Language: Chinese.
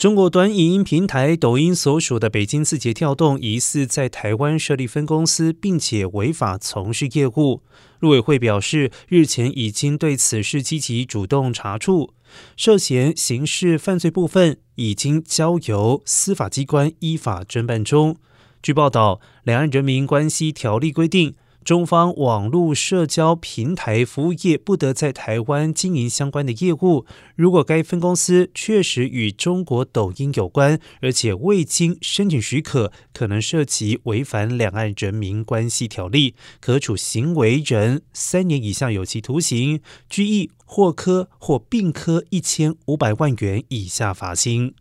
中国短影音平台抖音所属的北京字节跳动疑似在台湾设立分公司，并且违法从事业务。陆委会表示，日前已经对此事积极主动查处，涉嫌刑事犯罪部分已经交由司法机关依法侦办中。据报道，《两岸人民关系条例》规定。中方网络社交平台服务业不得在台湾经营相关的业务。如果该分公司确实与中国抖音有关，而且未经申请许可，可能涉及违反《两岸人民关系条例》，可处行为人三年以下有期徒刑、拘役或科或并科一千五百万元以下罚金。